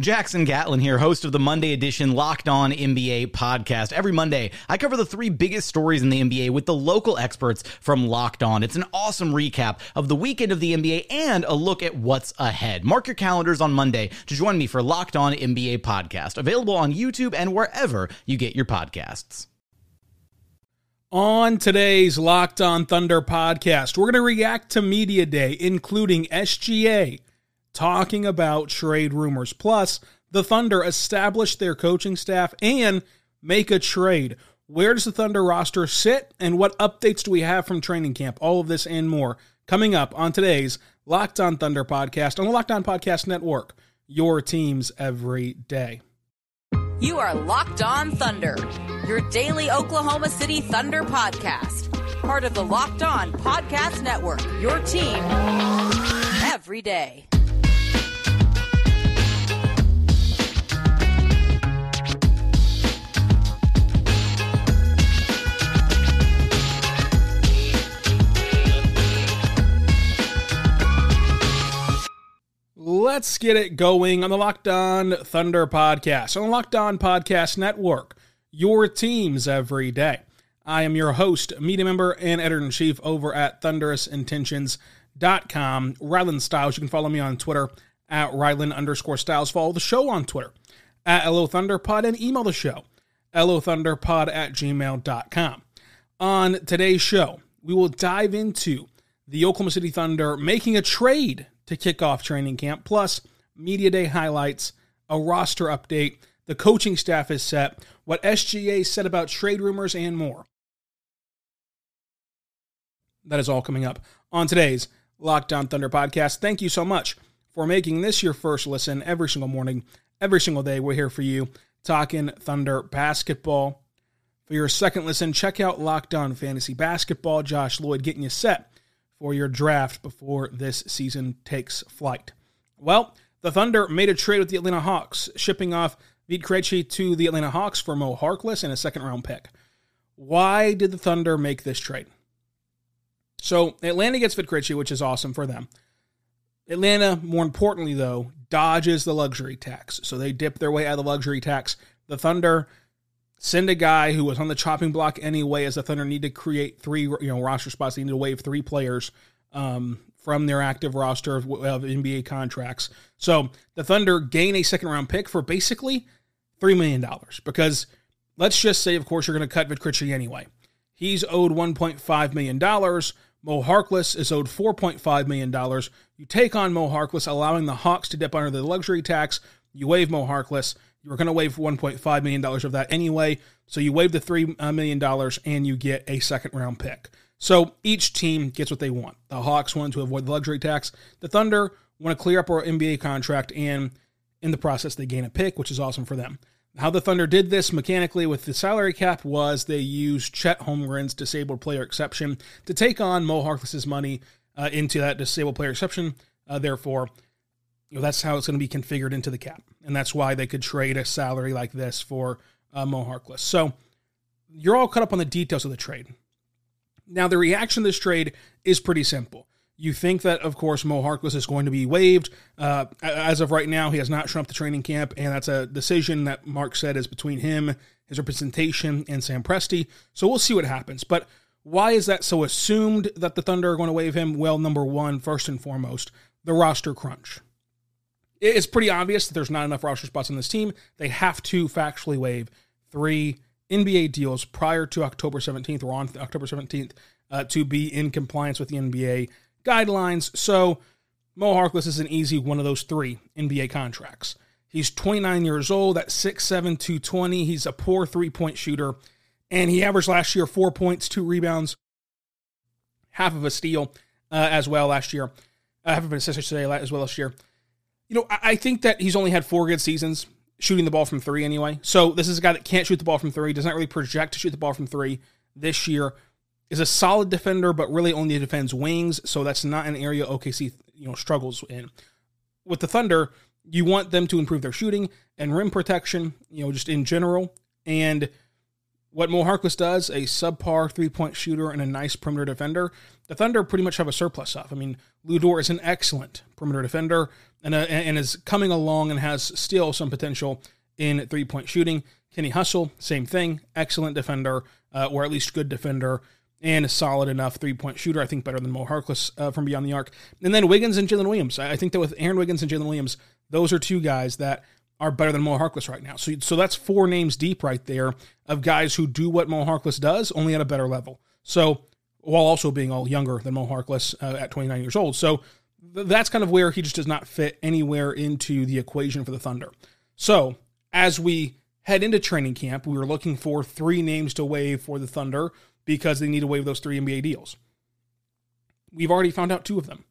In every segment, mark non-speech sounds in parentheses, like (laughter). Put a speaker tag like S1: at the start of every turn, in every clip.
S1: Jackson Gatlin here, host of the Monday edition Locked On NBA podcast. Every Monday, I cover the three biggest stories in the NBA with the local experts from Locked On. It's an awesome recap of the weekend of the NBA and a look at what's ahead. Mark your calendars on Monday to join me for Locked On NBA podcast, available on YouTube and wherever you get your podcasts.
S2: On today's Locked On Thunder podcast, we're going to react to Media Day, including SGA talking about trade rumors. Plus, the Thunder establish their coaching staff and make a trade. Where does the Thunder roster sit and what updates do we have from training camp? All of this and more coming up on today's Locked On Thunder podcast on the Locked On Podcast Network. Your teams every day.
S3: You are Locked On Thunder, your daily Oklahoma City Thunder podcast. Part of the Locked On Podcast Network. Your team every day.
S2: Let's get it going on the Locked On Thunder podcast, on the Locked On Podcast Network, your teams every day. I am your host, media member, and editor in chief over at thunderousintentions.com. Rylan Stiles. You can follow me on Twitter at Rylan underscore Stiles. Follow the show on Twitter at LO Thunderpod and email the show, LOThunderpod at gmail.com. On today's show, we will dive into the Oklahoma City Thunder making a trade to kick off training camp, plus media day highlights, a roster update, the coaching staff is set, what SGA said about trade rumors, and more. That is all coming up on today's Locked On Thunder podcast. Thank you so much for making this your first listen every single morning, every single day. We're here for you talking Thunder basketball. For your second listen, check out Locked On Fantasy Basketball. Josh Lloyd getting you set for your draft before this season takes flight. Well, the Thunder made a trade with the Atlanta Hawks, shipping off Vit Krejci to the Atlanta Hawks for Moe Harkless and a second round pick. Why did the Thunder make this trade? So Atlanta gets Vit Krejci, which is awesome for them. Atlanta, more importantly though, dodges the luxury tax. So they dip their way out of the luxury tax. The Thunder send a guy who was on the chopping block anyway, as the Thunder need to create three, you know, roster spots. They need to waive three players um, from their active roster of, of, NBA contracts. So the Thunder gain a second round pick for basically three million dollars because let's just say, of course, you're going to cut Vit Krejci anyway. He's owed 1.5 million dollars. Moe Harkless is owed $4.5 million. You take on Moe Harkless, allowing the Hawks to dip under the luxury tax. You waive Moe Harkless. You were going to waive $1.5 million of that anyway. So you waive the $3 uh, and you get a second round pick. So each team gets what they want. The Hawks want to avoid the luxury tax. The Thunder want to clear up our NBA contract, and in the process, they gain a pick, which is awesome for them. How the Thunder did this mechanically with the salary cap was they used Chet Holmgren's disabled player exception to take on Moe Harkless's money uh, into that disabled player exception. Uh, therefore, you know, that's how it's going to be configured into the cap. And that's why they could trade a salary like this for uh, Moe Harkless. So you're all caught up on the details of the trade. Now, the reaction to this trade is pretty simple. You think that, of course, Moe Harkless is going to be waived. Uh, as of right now, he has not shown up to training camp, and that's a decision that Mark said is between him, his representation, and Sam Presti. So we'll see what happens. But why is that so assumed that the Thunder are going to waive him? Well, number one, first and foremost, the roster crunch it's pretty obvious that there's not enough roster spots on this team. They have to factually waive three NBA deals prior to October 17th or on October 17th uh, to be in compliance with the NBA guidelines. So Moe Harkless is an easy one of those three NBA contracts. He's 29 years old at 6'7, 220. He's a poor three point shooter. And he averaged last year four points, two rebounds, half of a steal uh, as well last year. Uh, half of an assist, say, as well last year. You know, I, I think that he's only had four good seasons shooting the ball from three anyway. So this is a guy that can't shoot the ball from three, does not really project to shoot the ball from three this year. Is a solid defender, but really only defends wings, so that's not an area OKC you know struggles in. With the Thunder, you want them to improve their shooting and rim protection, you know, just in general. And what Moe Harkless does, a subpar three point shooter and a nice perimeter defender, the Thunder pretty much have a surplus of. I mean, Lu Dort is an excellent perimeter defender and, uh, and is coming along and has still some potential in three point shooting. Kenny Hustle, same thing, excellent defender, uh, or at least good defender, and a solid enough three point shooter. I think better than Moe Harkless uh, from beyond the arc. And then Wiggins and Jalen Williams. I think that with Aaron Wiggins and Jalen Williams, those are two guys that are better than Moe Harkless right now. So, so that's four names deep right there of guys who do what Moe Harkless does, only at a better level. So, while also being all younger than Moe Harkless uh, at 29 years old. So, th- that's kind of where he just does not fit anywhere into the equation for the Thunder. So, as we head into training camp, we were looking for three names to waive for the Thunder because they need to waive those three NBA deals. We've already found out two of them.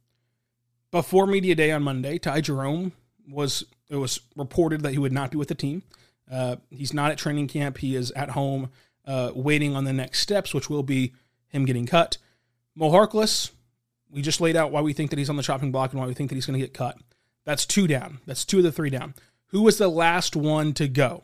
S2: Before media day on Monday, Ty Jerome was it was reported that he would not be with the team. Uh, he's not at training camp. He is at home uh, waiting on the next steps, which will be him getting cut. Moe Harkless, we just laid out why we think that he's on the chopping block and why we think that he's going to get cut. That's two down. That's two of the three down. Who was the last one to go?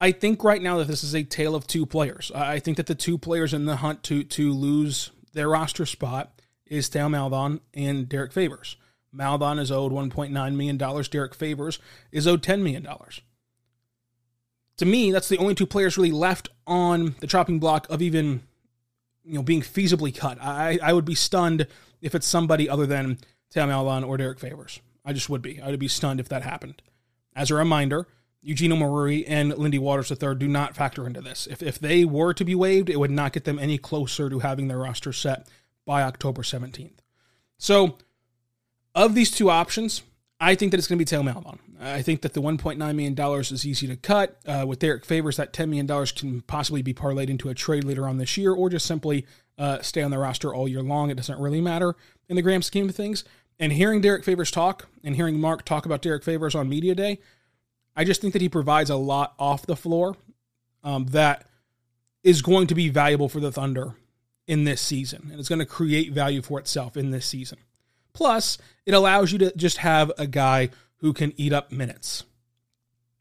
S2: I think right now that this is a tale of two players. I think that the two players in the hunt to to lose their roster spot is Theo Maledon and Derek Favors. Maledon is owed $1.9 million. Derek Favors is owed $10 million. To me, that's the only two players really left on the chopping block of even you know being feasibly cut. I, I would be stunned if it's somebody other than Theo Maledon or Derek Favors. I just would be. I would be stunned if that happened. As a reminder, Eugene Omoruyi and Lindy Waters III do not factor into this. If, if they were to be waived, it would not get them any closer to having their roster set by October 17th. So of these two options, I think that it's going to be Theo Maledon. I think that the $1.9 million is easy to cut. Uh, with Derek Favors, that $10 million can possibly be parlayed into a trade later on this year or just simply uh, stay on the roster all year long. It doesn't really matter in the grand scheme of things. And hearing Derek Favors talk and hearing Mark talk about Derek Favors on Media Day, I just think that he provides a lot off the floor um, that is going to be valuable for the Thunder in this season. And it's going to create value for itself in this season. Plus, it allows you to just have a guy who can eat up minutes.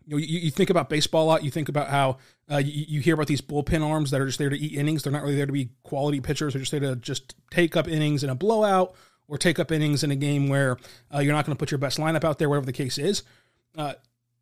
S2: You, know, you, you think about baseball a lot. You think about how uh, you, you, hear about these bullpen arms that are just there to eat innings. They're not really there to be quality pitchers. They're just there to just take up innings in a blowout or take up innings in a game where uh, you're not going to put your best lineup out there, whatever the case is. Uh,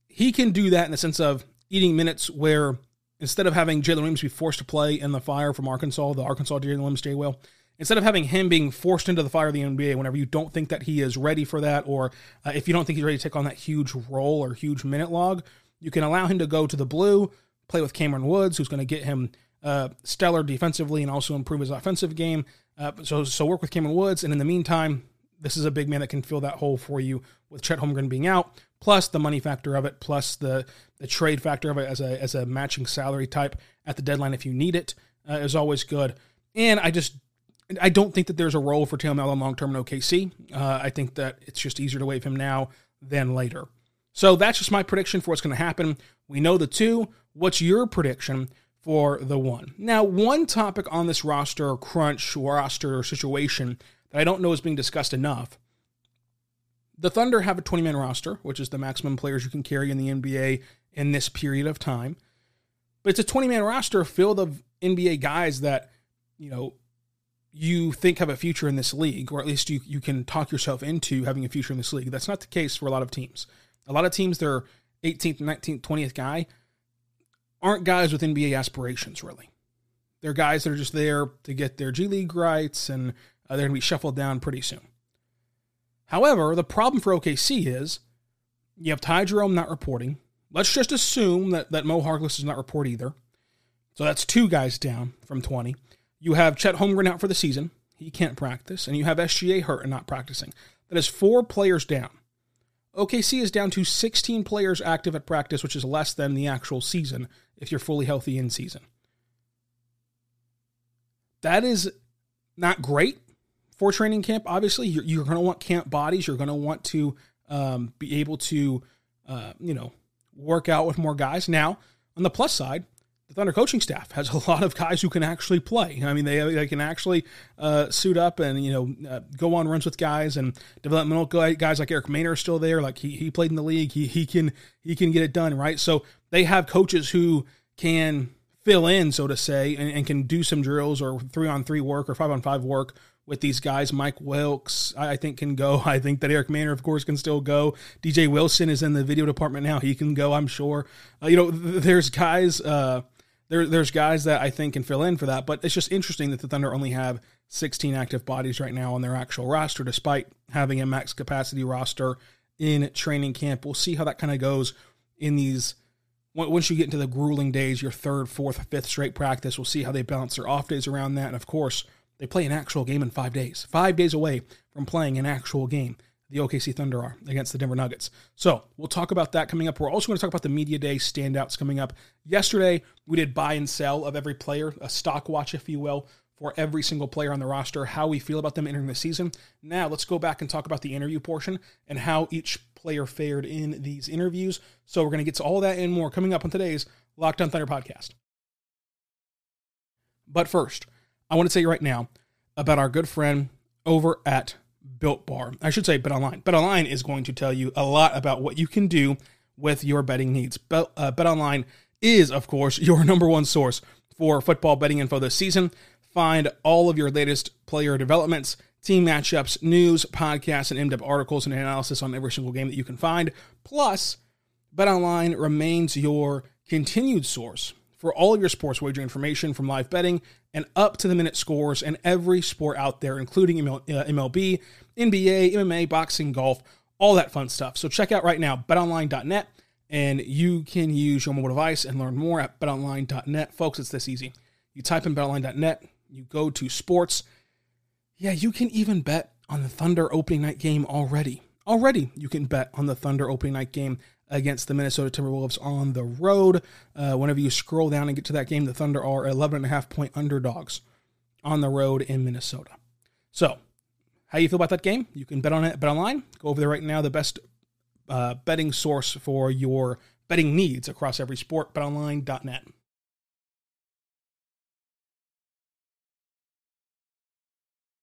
S2: he can do that in the sense of eating minutes where instead of having Jalen Williams be forced to play in the fire from Arkansas, the Arkansas Jalen Williams J. Will, instead of having him being forced into the fire of the NBA whenever you don't think that he is ready for that, or uh, if you don't think he's ready to take on that huge role or huge minute log, you can allow him to go to the blue, play with Kameron Woods, who's going to get him uh, stellar defensively and also improve his offensive game. Uh, so, so work with Kameron Woods, and in the meantime, this is a big man that can fill that hole for you with Chet Holmgren being out, plus the money factor of it, plus the the trade factor of it as a as a matching salary type at the deadline if you need it uh, is always good. And I just I don't think that there's a role for Theo Maledon long term in OKC. Uh, I think that it's just easier to waive him now than later. So that's just my prediction for what's going to happen. We know the two. What's your prediction for the one? Now, one topic on this roster crunch roster situation that I don't know is being discussed enough. The Thunder have a 20 man roster, which is the maximum players you can carry in the NBA in this period of time. But it's a 20 man roster filled of NBA guys that, you know, you think have a future in this league, or at least you, you can talk yourself into having a future in this league. That's not the case for a lot of teams. A lot of teams, their 18th, 19th, 20th guy aren't guys with NBA aspirations, really. They're guys that are just there to get their G League rights and uh, they're going to be shuffled down pretty soon. However, the problem for OKC is you have Ty Jerome not reporting. Let's just assume that, that Moe Harkless does not report either. So that's two guys down from 20. You have Chet Holmgren out for the season. He can't practice. And you have SGA hurt and not practicing. That is four players down. OKC is down to 16 players active at practice, which is less than the actual season if you're fully healthy in season. that is not great for training camp. Obviously, you're, you're going to want camp bodies. You're going to want to um, be able to, uh, you know, work out with more guys. Now, on the plus side, the Thunder coaching staff has a (laughs) lot of guys who can actually play. I mean, they, they can actually uh, suit up and you know uh, go on runs with guys and developmental guys like Eric Maynor are still there. Like he, he played in the league, he he can he can get it done right. So they have coaches who can fill in, so to say, and, and can do some drills or three on three work or five on five work with these guys. Mike Wilks, I think, can go. (laughs) I think that Eric Maynor, of course, can still go. DJ Wilson is in the video department now. He can go, I'm sure. Uh, you know, there's guys. Uh, there, there's guys that I think can fill in for that, but it's just interesting that the Thunder only have 16 active bodies right now on their actual roster, despite having a max capacity roster in training camp. We'll see how that kind of goes in these. Once you get into the grueling days, your third, fourth, fifth straight practice, we'll see how they balance their off days around that. And of course, they play an actual game in five days, five days away from playing an actual game the OKC Thunder are against the Denver Nuggets. So we'll talk about that coming up. We're also going to talk about the Media Day standouts coming up. Yesterday, we did buy and sell of every player, a stock watch, if you will, for every single player on the roster, how we feel about them entering the season. Now, let's go back and talk about the interview portion and how each player fared in these interviews. So we're going to get to all that and more coming up on today's Locked On Thunder podcast. But first, I want to tell you right now about our good friend over at Built Bar. I should say Bet Online. Bet Online is going to tell you a lot about what you can do with your betting needs. Bet, uh, Bet Online is, of course, (laughs) your number one source for football betting info this season. Find all of your latest player developments, team matchups, news, podcasts, and in-depth articles and analysis on every single game that you can find. Plus, BetOnline remains your continued source for all of your sports wagering information from live betting and up to the minute scores and every sport out there, including MLB, uh, NBA, MMA, boxing, golf, all that fun stuff. So check out right now betonline.net and you can use your mobile device and learn more at betonline.net. Folks, it's this easy. You type in betonline.net, you go to sports. Yeah, you can even bet on the Thunder opening night game already. Already, you can bet on the Thunder opening night game against the Minnesota Timberwolves on the road. Uh, whenever you scroll down and get to that game, the Thunder are 11 and a half point underdogs on the road in Minnesota. So, how you feel about that game? You can bet on it, bet online. Go over there right now. The best uh, betting source for your betting needs across every sport. BetOnline.net.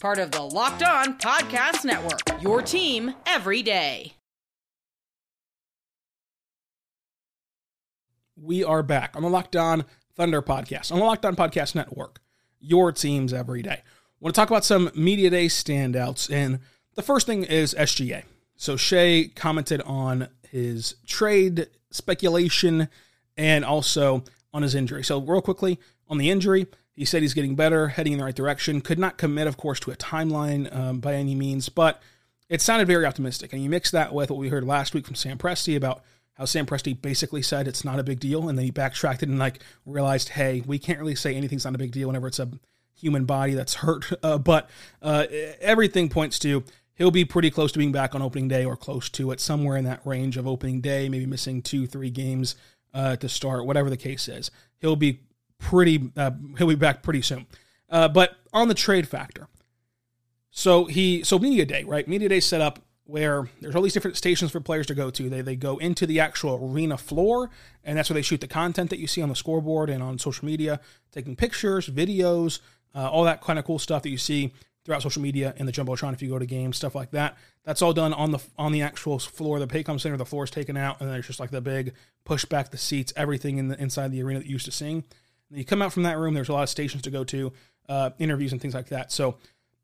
S3: Part of the Locked On Podcast Network, your team every day.
S2: We are back on the Locked On Thunder podcast, on the Locked On Podcast Network, your teams every day. I want to talk about some Media Day standouts. And the first thing is SGA. So Shai commented on his trade speculation and also on his injury. So, real quickly, on the injury, he said he's getting better, heading in the right direction. Could not commit, of course, to a timeline um, by any means, but it sounded very optimistic. And you mix that with what we heard last week from Sam Presti about how Sam Presti basically said it's not a big deal, and then he backtracked and like realized, hey, we can't really say anything's not a big deal whenever it's a human body that's hurt. (laughs) Uh, but uh, everything points to he'll be pretty close to being back on opening day or close to it, somewhere in that range of opening day, maybe missing two, three games uh, to start, whatever the case is. He'll be pretty. Uh, he'll be back pretty soon. Uh, but on the trade factor, so he so media day right? Media day set up where there's all these different stations for players to go to. They, they go into the actual arena floor, and that's where they shoot the content that you see on the scoreboard and on social media, taking pictures, videos, uh, all that kind of cool stuff that you see throughout social media and the jumbotron if you go to games, stuff like that. That's all done on the on the actual floor. The Paycom Center, the floor is taken out, and there's just like the big push back the seats, everything in the inside the arena that you used to seeing. And you come out from that room. There's a lot of stations to go to, uh, interviews and things like that. So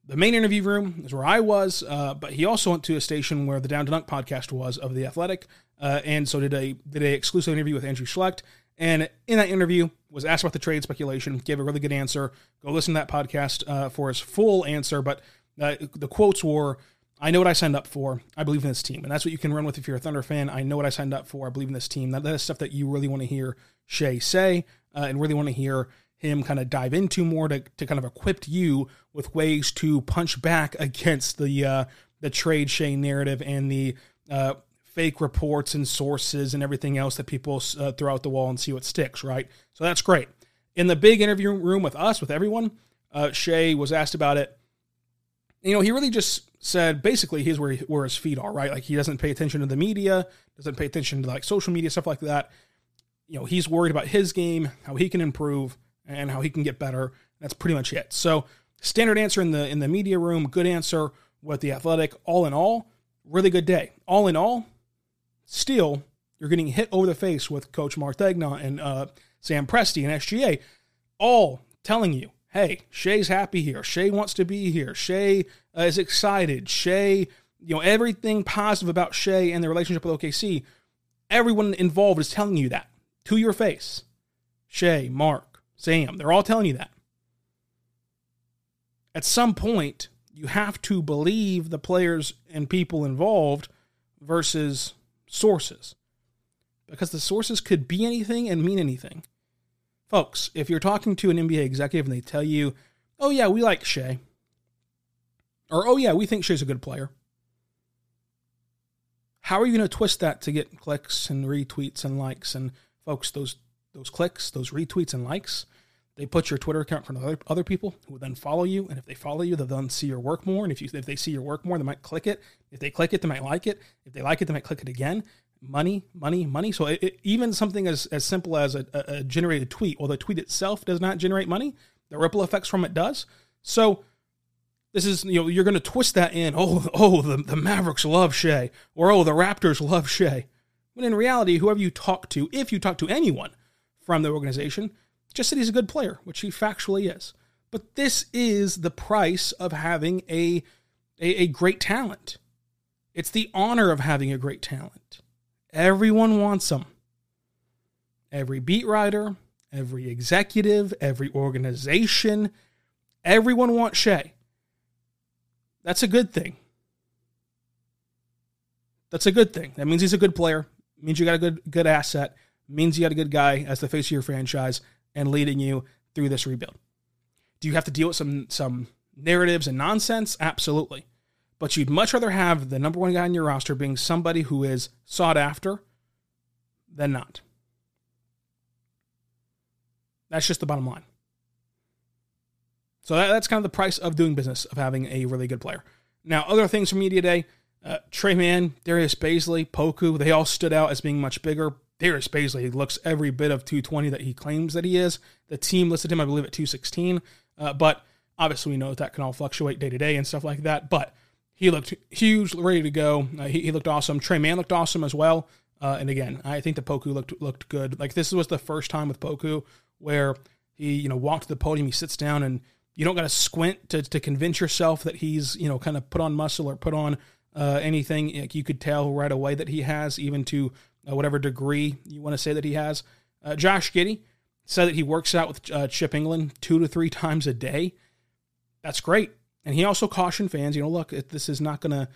S2: the main interview room is where I was, uh, but he also went to a station where the Down to Dunk podcast was of the Athletic, uh, and so did a did a exclusive interview with Andrew Schlecht. And in that interview, was asked about the trade speculation, gave a really good answer. Go listen to that podcast uh, for his full answer. But uh, the quotes were, I know what I signed up for. I believe in this team. And that's what you can run with if you're a Thunder fan. I know what I signed up for. I believe in this team. That, that is stuff that you really want to hear Shai say uh, and really want to hear him kind of dive into more to, to kind of equip you with ways to punch back (laughs) against the uh, the trade Shai narrative and the uh, fake reports and sources and everything else that people uh, throw out the wall and see what sticks, right? So that's great. In the big interview room with us, with everyone, uh, Shai was asked about it. You know, he really just said basically he's where, he, where his feet are, right? Like he doesn't pay attention to the media, doesn't pay attention to like social media, stuff like that. You know, he's worried about his game, how he can improve, and how he can get better. That's pretty much it. So standard answer in the in the media room, good answer with the athletic. All in all, really good day. All in all, still you're getting hit over the face with Coach Mark Daigneault and uh, Sam Presti and SGA, all telling you, hey, Shai's happy here. Shai wants to be here. Shai uh, is excited. Shai, you know, everything positive about Shai and the relationship with OKC. Everyone involved is telling you that to your face. Shai, Mark, Sam, they're all telling you that. At some point, you have to believe the players and people involved versus sources. Because the sources could be anything and mean anything. Folks, if you're talking to an NBA executive and they tell you, oh, yeah, we like Shai, or oh, yeah, we think Shai's a good player, how are you going to twist that to get clicks and retweets and likes? And folks, those those clicks, those retweets and likes, they put your Twitter account in front of other, other people who then follow you. And if they follow you, they'll then see your work more. And if you if they see your work more, they might click it. If they click it, they might like it. If they like it, they might click it again. Money, money, money. So it, it, even something as, as simple as a, a, a generated tweet, or the tweet itself does not generate money, the ripple effects from it does. So this is you know you're going to twist that in. Oh (laughs) oh the the Mavericks love Shai, or oh the Raptors love Shai. When in reality, whoever you talk to, if you talk to anyone from the organization, just said he's a good player, which he factually is. But this is the price of having a, a, a great talent. It's the honor of having a great talent. Everyone wants them. Every beat writer, every executive, every organization, everyone wants Shai. That's a good thing. That's a good thing. That means he's a good player. Means you got a good good asset. Means you got a good guy as the face of your franchise and leading you through this rebuild. Do you have to deal with some some narratives and nonsense? Absolutely. But you'd much rather have the number one guy in your roster being somebody who is sought after than not. That's just the bottom line. So that, that's kind of the price of doing business of having a really good player. Now, other things from Media Day uh, Tre Mann, Darius Bazley, Poku, they all stood out as being much bigger. Darius Bazley looks every bit of 220 that he claims that he is. The team listed him, I believe, at 216. Uh, but obviously, we know that, that can all fluctuate day to day and stuff like that. But he looked huge, ready to go. Uh, he, he, looked awesome. Tre Mann looked awesome as well. Uh, and again, I think the Poku looked looked good. Like this was the first time with Poku where he, you know, walked to the podium, he sits down, and you don't got to squint to, to convince yourself that he's, you know, kind of put on muscle or put on uh, anything. Like you could tell right away that he has, even to uh, whatever degree you want to say that he has. Uh, Josh Giddey said that he works out with uh, Chip Engelland two to three (laughs) times a day. That's great. And he also cautioned fans, you know, look, this is not going to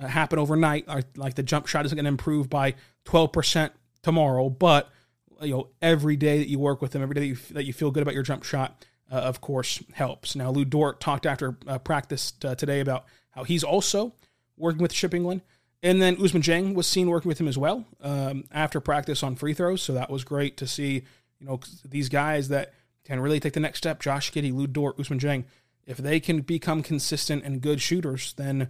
S2: uh, happen overnight. Like the jump shot isn't going to improve by 12% tomorrow, but you know, every day that you work with him, every day that you, that you feel good about your jump shot, uh, of course, helps. Now, Lu Dort talked after uh, practice uh, today about how he's also working with Chip Engelland. And then Ousmane Dieng was seen working with him as well um, after practice on free throws. So that was great to see, you know, these guys that can really take the next step. Josh Giddey, Lu Dort, Ousmane Dieng. If they can become consistent and good shooters, then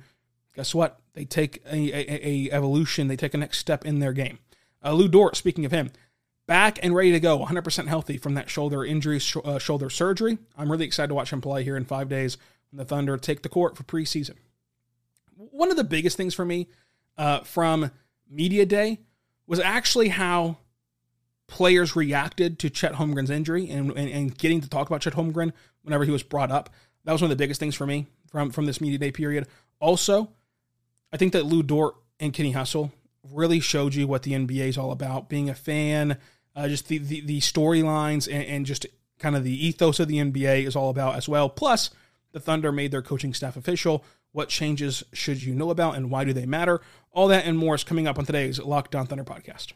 S2: guess what? They take a, a, a evolution. They take a next step in their game. Uh, Lu Dort, speaking of him, back and ready to go, 100% healthy from that shoulder injury, sh- uh, shoulder surgery. I'm really excited to watch him play here in five days when the Thunder take the court for preseason. One of the biggest things for me uh, from Media Day was actually how players reacted to Chet Holmgren's injury and, and, and, getting to talk about Chet Holmgren whenever he was brought up. That was one of the biggest things for me from, from this Media Day period. Also, I think that Lu Dort and Kenny Hustle really showed you what the NBA is all about. Being a fan, uh, just the, the, the storylines and, and just kind of the ethos of the NBA is all about as well. Plus, the Thunder made their coaching staff official What changes should you know about and why do they matter? All that and more is coming up on today's Locked On Thunder podcast.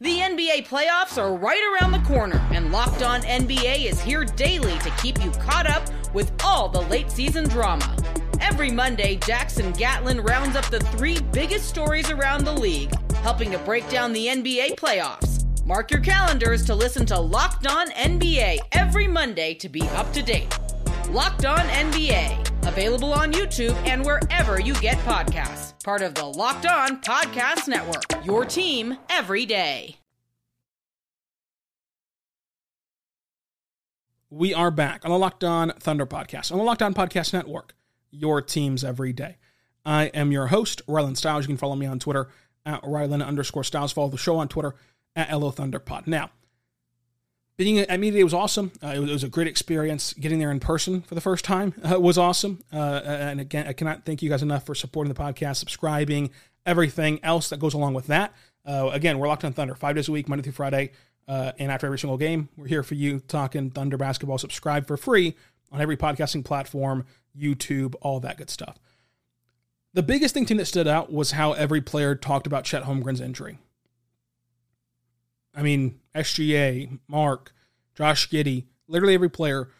S3: The NBA playoffs are right around the corner, and Locked On NBA is here daily to keep you caught up with all the late season drama. Every Monday, Jackson Gatlin rounds up the three biggest stories around the league, helping to break down the NBA playoffs. Mark your calendars to listen to Locked On NBA every Monday to be up to date. Locked On NBA, available on YouTube and wherever you get podcasts. Part of the Locked On Podcast Network, your team every day.
S2: We are back on the Locked On Thunder podcast, on the Locked On Podcast Network, your teams every day. I am your host, Rylan Stiles. You can follow me on Twitter at Rylan underscore Stiles. Follow the show on Twitter at LO Thunderpod. Now, being at Media Day was awesome. Uh, it, was, it, was, a great experience. Getting there in person for the first time uh, was awesome. Uh, and again, I cannot thank you guys enough for supporting the podcast, subscribing, everything else that goes along with that. Uh, again, we're locked on Thunder five days a week, Monday through Friday. Uh, and after every single game, we're here for you talking Thunder basketball. Subscribe for free on every podcasting platform, YouTube, all that good stuff. The biggest thing team that stood out was how every player talked about Chet Holmgren's injury. I mean, SGA, Mark, Josh Giddey, literally every player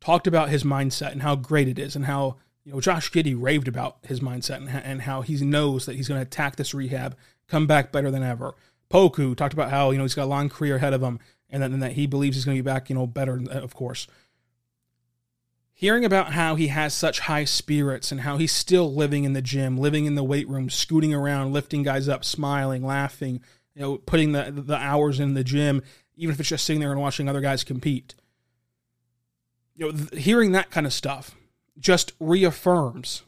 S2: talked about his mindset and how great it is and how, you know, Josh Giddey raved about his mindset and, and how he knows that he's going to attack this rehab, come back better than ever. Poku talked about how, you know, he's got a long career ahead of him and, that, and that he believes he's going to be back, you know, better, of course. Hearing about how he has such high spirits and how he's still living in the gym, living in the weight room, scooting around, lifting guys up, smiling, laughing, you know, putting the the hours in the gym, even if it's just sitting there and watching other guys compete. You know, th- hearing that kind of stuff just reaffirms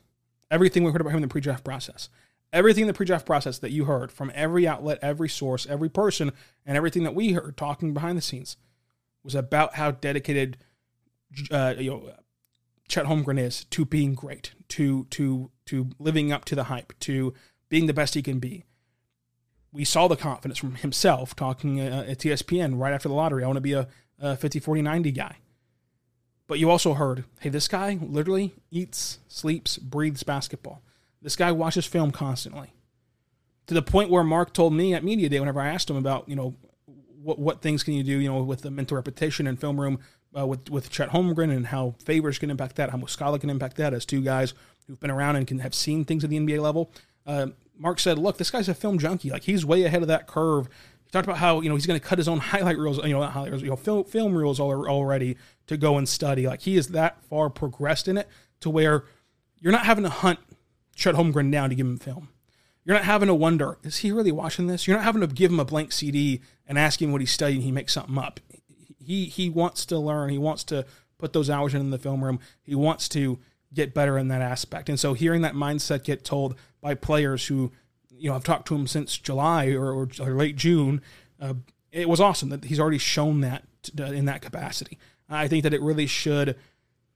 S2: everything we heard about him in the pre-draft process. Everything in the pre-draft process that you heard from every outlet, every source, every person, and everything that we heard talking behind the scenes was about how dedicated, uh, you know, Chet Holmgren is to being great, to to to living up to the hype, to being the best he can be we saw the confidence from himself talking uh, at ESPN right after the lottery. I want to be a, a 50, 40, 90 guy. But you also heard, hey, this guy literally eats, sleeps, breathes basketball. This guy watches film constantly. To the point where Mark told me at Media Day, whenever I asked him about, you know, what, what things can you do, you know, with the mental repetition and film room uh, with, with Chet Holmgren and how favors can impact that, how Muscala can impact that as two guys who've been around and can have seen things at the NBA level. Uh, Mark said, "Look, this guy's a film junkie. Like he's way ahead of that curve." He talked about how you know he's going to cut his own (laughs) highlight reels, you know, not highlight reels, you know, film, film reels already to go and study. Like he is that far progressed in it to where you're not having to hunt Chet Holmgren down to give him film. You're not having to wonder, is he really watching this? You're not having to give him a blank CD and ask him what he's studying. He makes something up. He he wants to learn. He wants to put those hours in the film room. He wants to get better in that aspect. And so hearing that mindset get told by players who, you know, I've talked to him since July or, or, or late June, uh, it was awesome that he's already shown that in that capacity. I think that it really should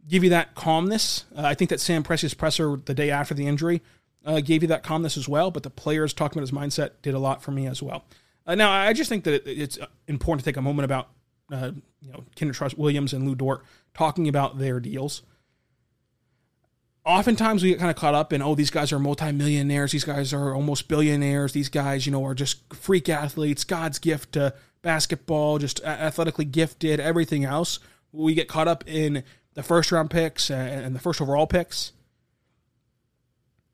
S2: give you that calmness. Uh, I think that Sam Presti's presser the day after the injury uh, gave you that calmness as well. But the players talking about his mindset did a lot for me as well. Uh, now, I just think that it's important to take a moment about uh, you know Kenrich Trust Williams and Lu Dort talking about their deals oftentimes we get kind of caught up in oh these guys are multimillionaires these guys are almost billionaires these guys you know are just freak athletes god's gift to basketball just athletically gifted everything else. We get caught up in the first round picks and the first overall picks.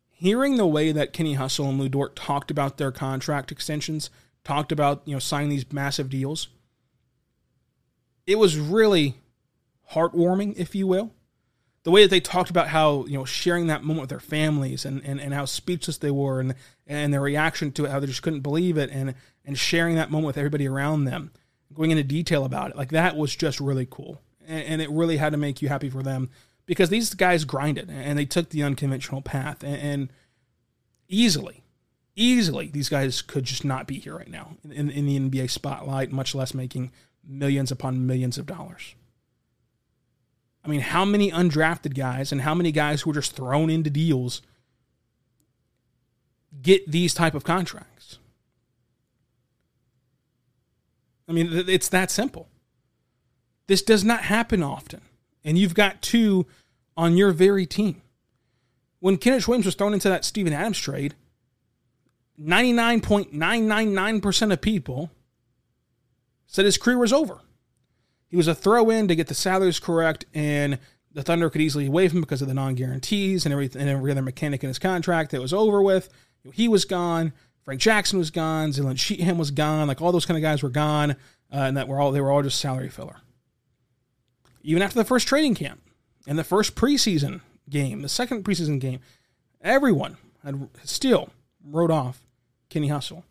S2: Hearing the way that kenny hustle and Lu Dort talked about their contract extensions talked about you know signing these massive deals it was really heartwarming if you will the way that they talked about how you know sharing that moment with their families and, and, and how speechless they were and and their reaction to it how they just couldn't believe it and and sharing that moment with everybody around them going into detail about it like that was just really cool. And, and it really had to make you happy for them because these guys grinded and they took the unconventional path and, and easily easily these guys could just not be here right now in, in the nba spotlight much less making millions upon millions of dollars I mean, how many undrafted guys and how many guys who are just thrown into deals get these type of contracts? I mean, it's that simple. This does not happen often. and you've got two on your very team. When Kenrich Williams was thrown into that Steven Adams trade, 99.999% of people said his career was over. He was a throw in to get the salaries correct, and the Thunder could easily waive him because of the non guarantees and everything, and every other mechanic in his contract that was over with. He was gone. Frank Jackson was gone. Zylan Cheatham was gone. Like all those kind of guys were gone, uh, and that were all they were all just salary filler. Even after the first training camp and the first preseason game, the second preseason game, everyone had still wrote off Kenny Hustle.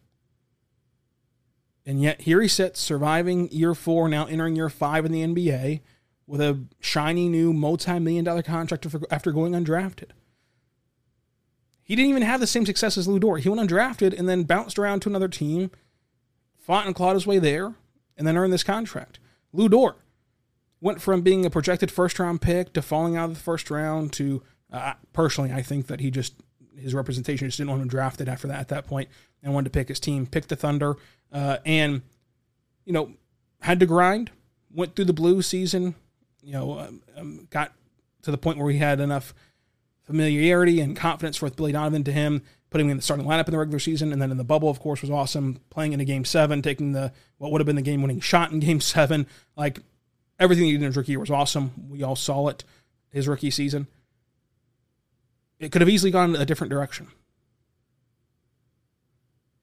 S2: And yet here he sits, surviving year four, now entering year five in the NBA with a shiny new multi-million dollar contract after going undrafted. He didn't even have the same success as Lu Dort. He went undrafted and then bounced around to another team, fought and clawed his way there, and then earned this contract. Lu Dort went from being a projected first round pick to falling out of the first round to uh, personally, I think that he just his representation just didn't want him drafted after that at that point and wanted to pick his team, picked the Thunder, uh, and you know had to grind. Went through the blue season, you know, um, um, got to the point where he had enough familiarity and confidence with Billy Donovan to him, putting him in the starting lineup in the regular season, and then in the bubble, of course, was awesome. Playing in a game seven, taking the what would have been the game-winning shot in game seven, like everything he did in his rookie year was awesome. We all saw it his rookie season. It could have easily gone a different direction.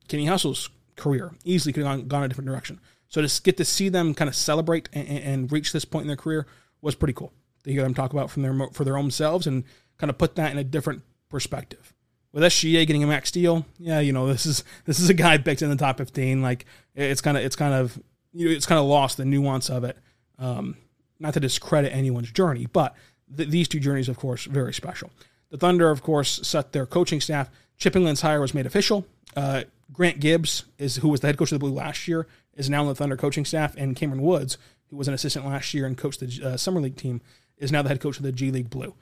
S2: Kenny Hustle's career easily could have gone, gone a different direction. So to get to see them kind of celebrate and, and, reach this point in their career was pretty cool. To hear them talk about from their for their own selves and kind of put that in a different perspective. With SGA getting a max deal, yeah, you know this is (laughs) this is a guy picked in the top fifteen. Like it's kind of it's kind of you know, it's kind of lost the nuance of it. Um, not to discredit anyone's journey, but th- these two journeys, of course, very special. The Thunder, of course, set their coaching staff. Chip hire was made official. Uh, Grant Gibbs is who was the head coach of the Blue last year is now on the Thunder coaching staff, and Kameron Woods, who was an assistant last year and coached the uh, summer league team, is now the head coach of the G League Blue.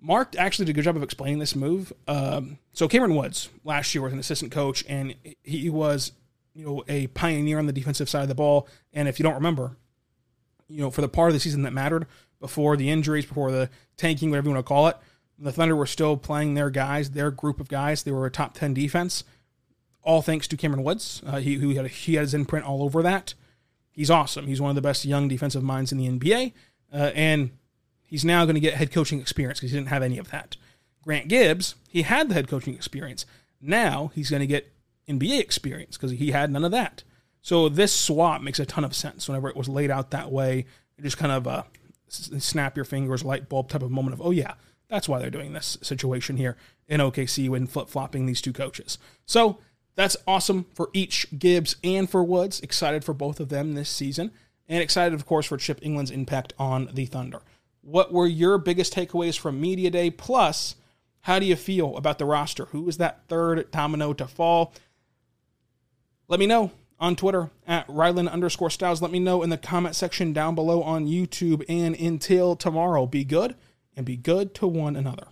S2: Mark actually did a good job of explaining this move. Um, so Kameron Woods last year was an assistant coach, and he was, you know, a pioneer on the defensive side of the ball. And if you don't remember, you know, for the part of the season that mattered before the injuries, before the tanking, whatever you want to call it, the Thunder were still playing their guys, their group of guys. They were a top ten defense, all thanks to Kameron Woods. Uh, he who had a, he had his imprint all over that. He's awesome. He's one of the best young defensive minds in the NBA, uh, and He's now going to get head coaching experience because he didn't have any of that. Grant Gibbs, he had the head coaching experience. Now he's going to get NBA experience because he had none of that. So this swap makes a ton of sense whenever it was laid out that way. It just kind of a uh, snap your fingers, light bulb type of moment of, oh yeah, that's why they're doing this situation here in OKC when flip flopping these two coaches. So that's awesome for each Gibbs and for Woods. Excited for both of them this season, and excited, of course, for Chip Engelland's impact on the Thunder. What were your biggest takeaways from Media Day? Plus, how do you feel about the roster? Who is that third domino to fall? Let me know on Twitter at Rylan underscore Stiles. Let me know in the comment section down below on YouTube. And until tomorrow, be good and be good to one another.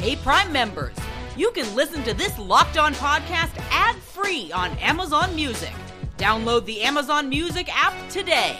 S3: Hey, Prime members, you can listen to this locked on podcast ad free on Amazon Music. Download the Amazon Music app today.